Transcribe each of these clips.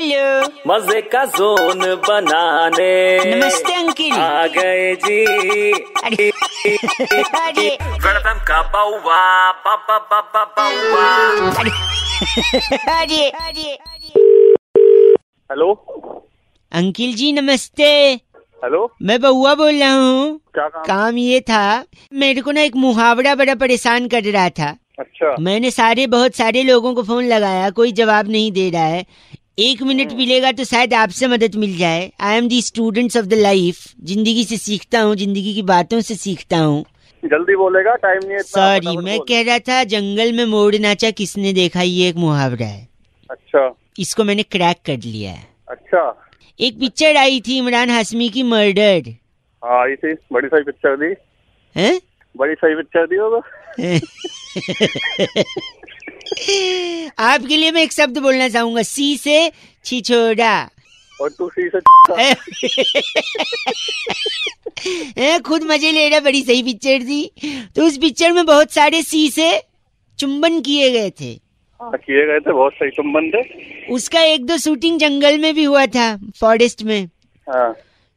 Hello मज़े का zone बनाने। नमस्ते अंकिल। आ गए जी। अरे अरे। वेलकम का बाउवा बाबा बाबा बाउवा। अरे अरे। अरे हेलो? अंकिल जी नमस्ते। हेलो? मैं बउआ बोल रहा हूँ। काम? काम ये था मेरे को ना एक मुहावरा बड़ा परेशान कर रहा था। अच्छा। मैंने सारे बहुत सारे लोगों को फ़ोन लगाया कोई जवाब नहीं दे रहा है। एक मिनट मिलेगा तो शायद आपसे मदद मिल जाए। I am the students of the life ज़िंदगी से सीखता हूँ ज़िंदगी की बातों से सीखता हूँ। जल्दी बोलेगा टाइम नहीं है सॉरी मैं कह रहा था जंगल में मोड़ नाचा किसने देखा? ये एक मुहावरा है। अच्छा। इसको मैंने क्रैक कर लिया है। अच्छा। एक पिक्चर आई थी इमरान हाशमी की मर्डर। हाँ आई थी। बड़ी सही पिक्चर दी। हैं? बड़ी सही पिक्चर दी होगा। आपके लिए मैं एक शब्द बोलना चाहूँगा सी से छिछोड़ा। और तू सी से खुद मज़े ले रहा बड़ी सही पिक्चर थी। तो उस पिक्चर में बहुत सारे सी से चुंबन किए गए थे। हाँ, किए गए थे बहुत सही संबंध थे। उसका एक दो शूटिंग जंगल में भी हुआ था फॉरेस्ट में। हाँ।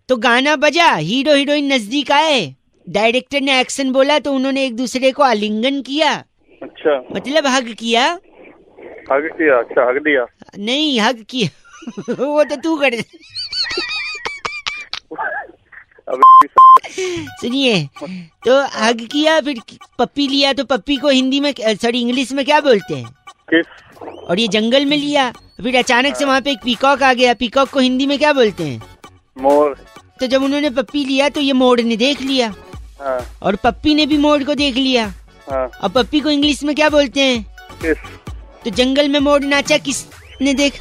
तो गाना बजा हीरो हीरोइन नज़दीक आए। डायरेक्टर ने एक्शन बोला तो उन्होंने एक दूसरे को आलिंगन किया। अच्छा। मतलब हग किया? हग किया अच्छा हग दिया। नहीं हग किया। वो तो तू कर सुनिए तो हग किया फिर पप्पी लिया तो पप्पी को हिंदी में सॉरी इंग्लिश में क्या बोलते हैं? किस? और ये जंगल में लिया फिर अचानक से वहाँ पे एक पीकॉक आ गया पीकॉक को हिंदी में क्या बोलते हैं? मोर। तो जब उन्होंने पप्पी लिया तो ये मोर ने देख लिया। हाँ। और पप्पी ने भी मोर को देख लिया। हाँ। और पप्पी को इंग्लिश में क्या बोलते हैं? किस तो जंगल में मोड़ नाचा किसने देख?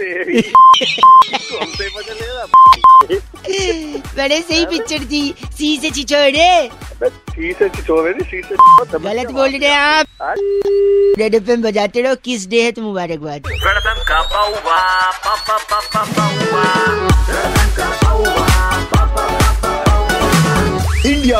बड़े सही पिक्चर थी। सी से छिछोड़े सी से सी से गलत बोल रहे हैं आप? रेड एफ़ बजाते रहो। किस डे है तो मुबारकबाद।